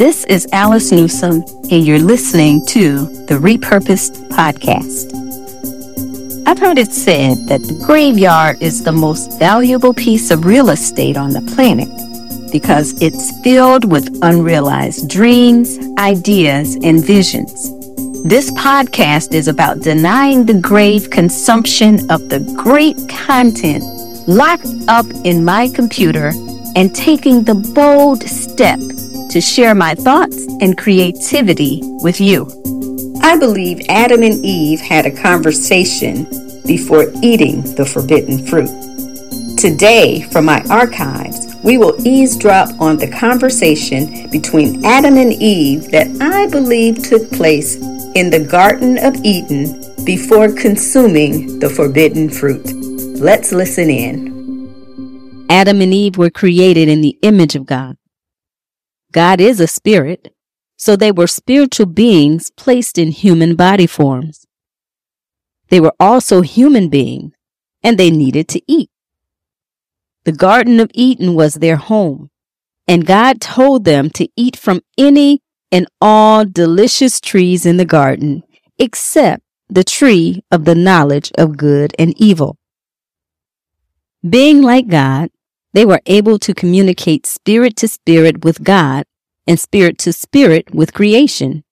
This is Alice Newsome, and you're listening to the Repurposed Podcast. I've heard it said that the graveyard is the most valuable piece of real estate on the planet because it's filled with unrealized dreams, ideas, and visions. This podcast is about denying the grave consumption of the great content locked up in my computer and taking the bold step to share my thoughts and creativity with you. I believe Adam and Eve had a conversation before eating the forbidden fruit. Today, from my archives, we will eavesdrop on the conversation between Adam and Eve that I believe took place in the Garden of Eden before consuming the forbidden fruit. Let's listen in. Adam and Eve were created in the image of God. God is a spirit, so they were spiritual beings placed in human body forms. They were also human beings, and they needed to eat. The Garden of Eden was their home, and God told them to eat from any and all delicious trees in the garden, except the tree of the knowledge of good and evil. Being like God, they were able to communicate spirit to spirit with God and spirit to spirit with creation.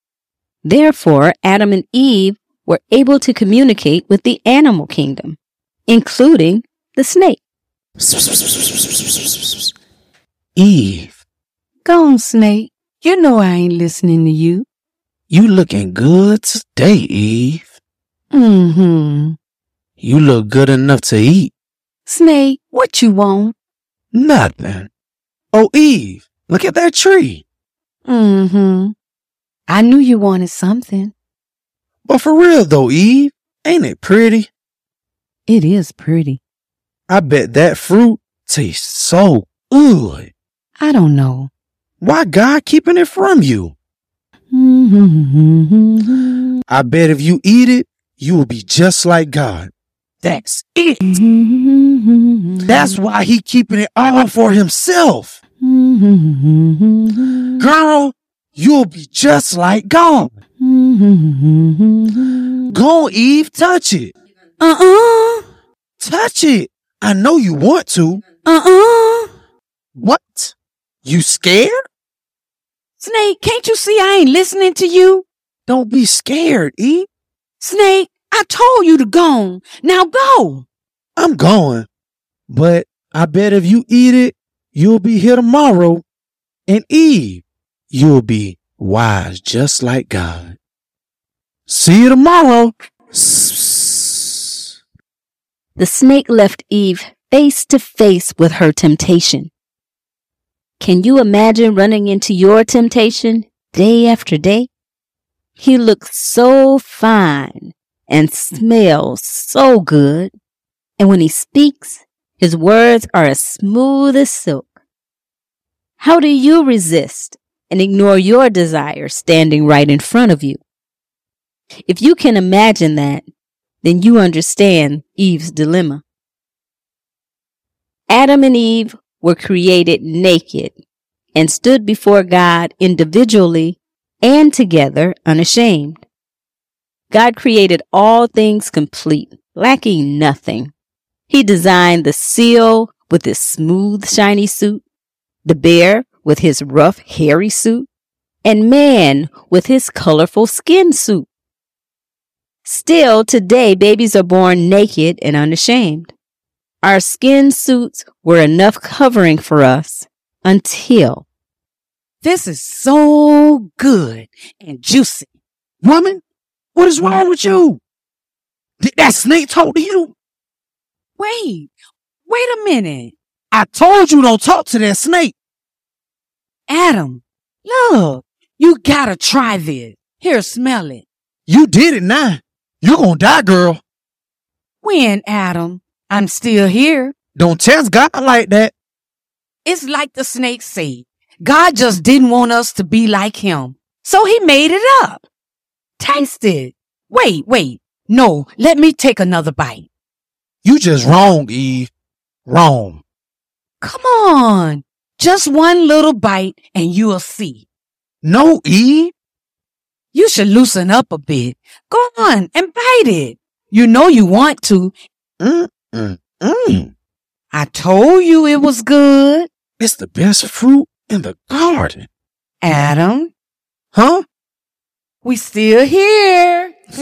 Therefore, Adam and Eve were able to communicate with the animal kingdom, including the snake. Eve, Go on, Snake. You know I ain't listening to you. you looking good today, Eve. Mm-hmm. You look good enough to eat. Snake, what you want? Nothing. Oh, Eve, look at that tree. Mm-hmm. I knew you wanted something. But for real though, Eve, ain't it pretty? It is pretty. I bet that fruit tastes so good. I don't know. Why God keeping it from you? Mm-hmm. I bet if you eat it, you will be just like God. That's it. That's why he keeping it all for himself. Girl, you'll be just like God. Go, Eve, touch it. Uh-uh. Touch it. I know you want to. Uh-uh. What? You scared? Snake, can't you see I ain't listening to you? Don't be scared, Eve. Snake, I told you to go. Now go. I'm going. But I bet if you eat it, you'll be here tomorrow. And Eve, you'll be wise just like God. See you tomorrow. The snake left Eve face to face with her temptation. Can you imagine running into your temptation day after day? He looks so fine and smells so good. And when he speaks, his words are as smooth as silk. How do you resist and ignore your desire standing right in front of you? If you can imagine that, then you understand Eve's dilemma. Adam and Eve were created naked and stood before God individually and together unashamed. God created all things complete, lacking nothing. He designed the seal with his smooth, shiny suit, the bear with his rough, hairy suit, and man with his colorful skin suit. Still, today, babies are born naked and unashamed. Our skin suits were enough covering for us until This is so good and juicy. Woman, what is wrong with you? Did that snake talk to you? Wait, wait a minute. I told you don't talk to that snake. Adam, look, you gotta try this. Here, smell it. You did it now. You're gonna die, girl. When, Adam? I'm still here. Don't test God like that. It's like the snake said. God just didn't want us to be like him. So he made it up. Taste it. Wait, wait. No, let me take another bite. You just wrong, Eve. Wrong. Come on. Just one little bite and you'll see. No, Eve. You should loosen up a bit. Go on and bite it. You know you want to. Mm, mm, mm. I told you it was good. It's the best fruit in the garden. Adam, Huh? We still here.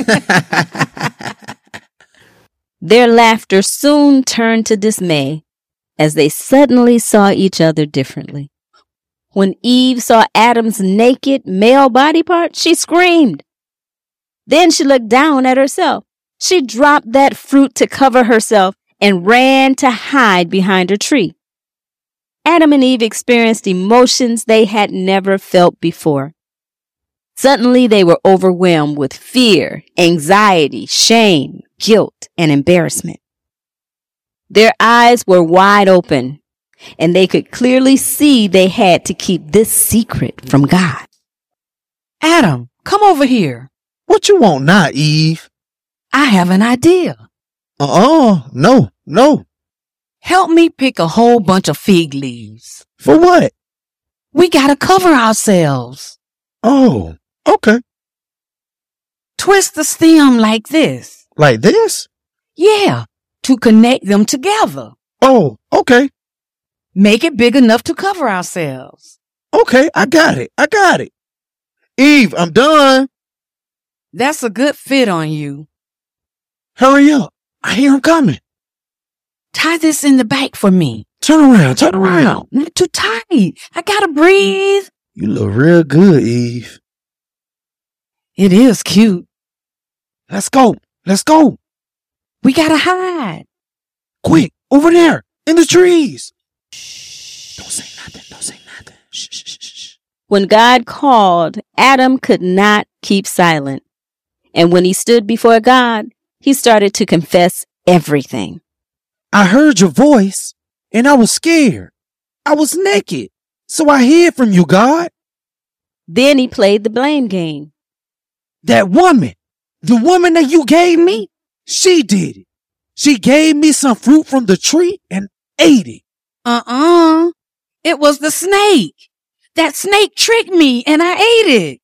Their laughter soon turned to dismay as they suddenly saw each other differently. When Eve saw Adam's naked male body part, she screamed. Then she looked down at herself. She dropped that fruit to cover herself and ran to hide behind a tree. Adam and Eve experienced emotions they had never felt before. Suddenly they were overwhelmed with fear, anxiety, shame, guilt, and embarrassment. Their eyes were wide open and they could clearly see they had to keep this secret from God. Adam, come over here. What you want now, Eve? I have an idea. Uh-uh. No, no. Help me pick a whole bunch of fig leaves. For what? We gotta cover ourselves. Oh, okay. Twist the stem like this. Like this? Yeah, to connect them together. Oh, okay. Make it big enough to cover ourselves. Okay, I got it. I got it. Eve, I'm done. That's a good fit on you. Hurry up. I hear him coming. Tie this in the back for me. Turn around, turn around. Not too tight. I gotta breathe. You look real good, Eve. It is cute. Let's go. Let's go. We gotta hide. Quick, over there, in the trees. Shh. Don't say nothing. Don't say nothing. Shh, shh, shh. When God called, Adam could not keep silent. And when he stood before God, he started to confess everything. I heard your voice and I was scared. I was naked. So I hid from you, God. Then he played the blame game. That woman, the woman that you gave me, she did it. She gave me some fruit from the tree and ate it. Uh-uh. It was the snake. That snake tricked me and I ate it.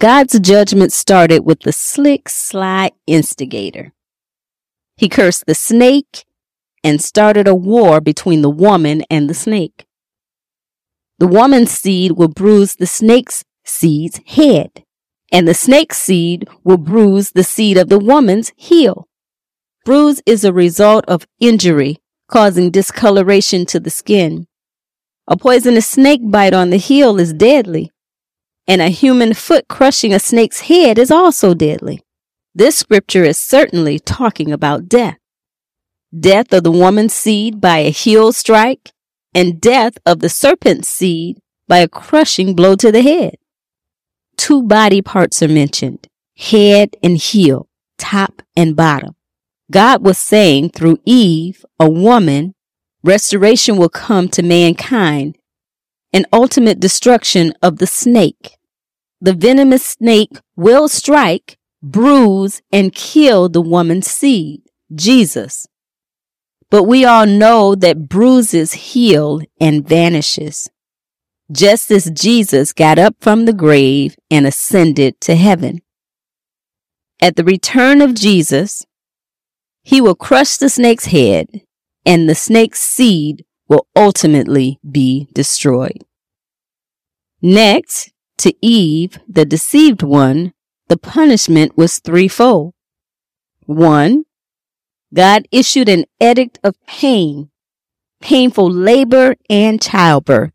God's judgment started with the slick, sly instigator. He cursed the snake and started a war between the woman and the snake. The woman's seed will bruise the snake's seed's head, and the snake's seed will bruise the seed of the woman's heel. Bruise is a result of injury causing discoloration to the skin. A poisonous snake bite on the heel is deadly, and a human foot crushing a snake's head is also deadly. This scripture is certainly talking about death. Death of the woman's seed by a heel strike, and death of the serpent's seed by a crushing blow to the head. Two body parts are mentioned, head and heel, top and bottom. God was saying through Eve, a woman, restoration will come to mankind and ultimate destruction of the snake. The venomous snake will strike, bruise, and kill the woman's seed, Jesus. But we all know that bruises heal and vanishes. Just as Jesus got up from the grave and ascended to heaven. At the return of Jesus, he will crush the snake's head and the snake's seed will ultimately be destroyed. Next, to Eve, the deceived one, the punishment was threefold. One, God issued an edict of pain, painful labor and childbirth.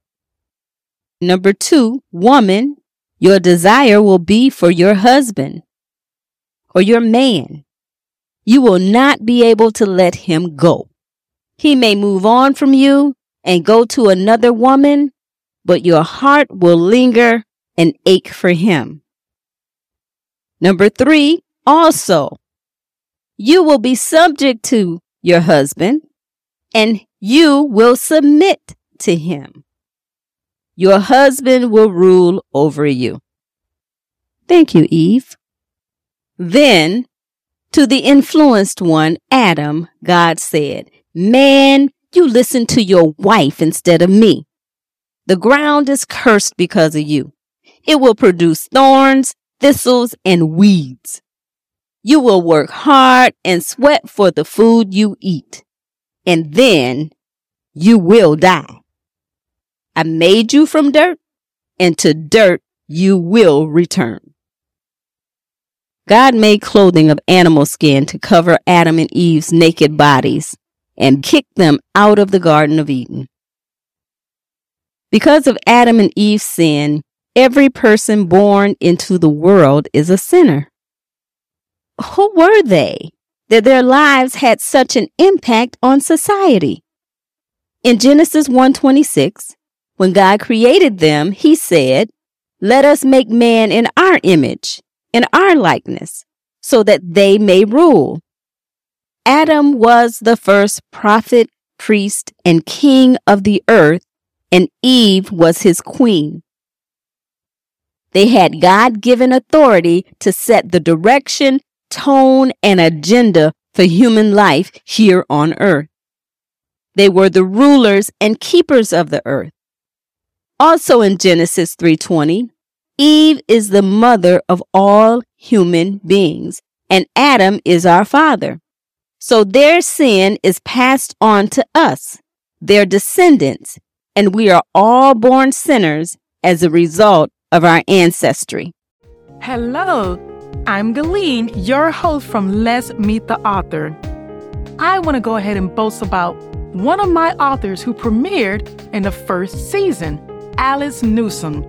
Number two, woman, your desire will be for your husband or your man. You will not be able to let him go. He may move on from you and go to another woman, but your heart will linger and ache for him. Number three, also, you will be subject to your husband and you will submit to him. Your husband will rule over you. Thank you, Eve. Then, to the influenced one, Adam, God said, Man, you listen to your wife instead of me. The ground is cursed because of you. It will produce thorns, thistles, and weeds. You will work hard and sweat for the food you eat. And then you will die. I made you from dirt, and to dirt you will return. God made clothing of animal skin to cover Adam and Eve's naked bodies and kicked them out of the Garden of Eden. Because of Adam and Eve's sin, every person born into the world is a sinner. Who were they that their lives had such an impact on society? In Genesis 1:26, when God created them, he said, "Let us make man in our image, in our likeness, so that they may rule." Adam was the first prophet, priest, and king of the earth and Eve was his queen. They had God given authority to set the direction, tone, and agenda for human life here on earth. They were the rulers and keepers of the earth. Also in Genesis 3:20, Eve is the mother of all human beings, and Adam is our father. So their sin is passed on to us, their descendants, and we are all born sinners as a result of our ancestry. Hello, I'm Galeen, your host from Let's Meet the Author. I want to go ahead and boast about one of my authors who premiered in the first season, Alice Newsome.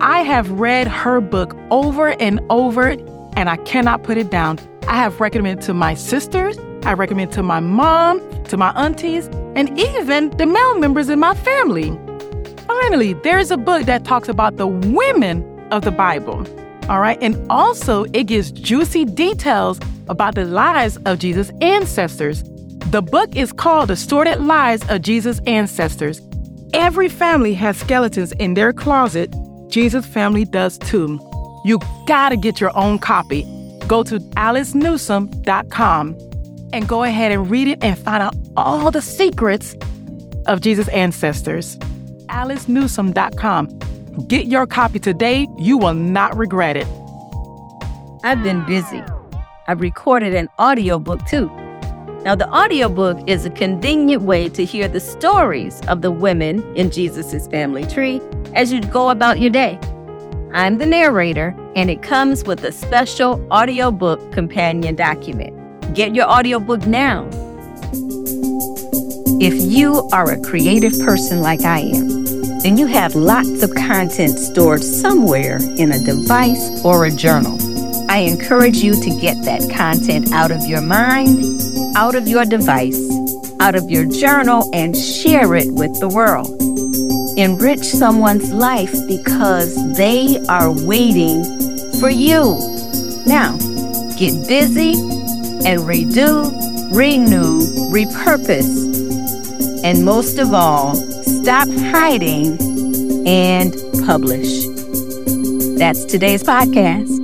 I have read her book over and over, and I cannot put it down. I have recommended to my sisters, I recommend to my mom, to my aunties, and even the male members in my family. Finally, there's a book that talks about the women of the Bible. All right, and also it gives juicy details about the lives of Jesus' ancestors. The book is called The Sordid Lives of Jesus' Ancestors. Every family has skeletons in their closet. Jesus' family does too. You gotta get your own copy. Go to alicenewsome.com and go ahead and read it and find out all the secrets of Jesus' ancestors. AliceNewsome.com. Get your copy today. You will not regret it. I've been busy. I've recorded an audiobook too. Now, the audiobook is a convenient way to hear the stories of the women in Jesus' family tree as you go about your day. I'm the narrator, and it comes with a special audiobook companion document. Get your audiobook now. If you are a creative person like I am, then you have lots of content stored somewhere in a device or a journal. I encourage you to get that content out of your mind, out of your device, out of your journal, and share it with the world. Enrich someone's life because they are waiting for you. Now, get busy and redo, renew, repurpose, and most of all, stop hiding and publish. That's today's podcast.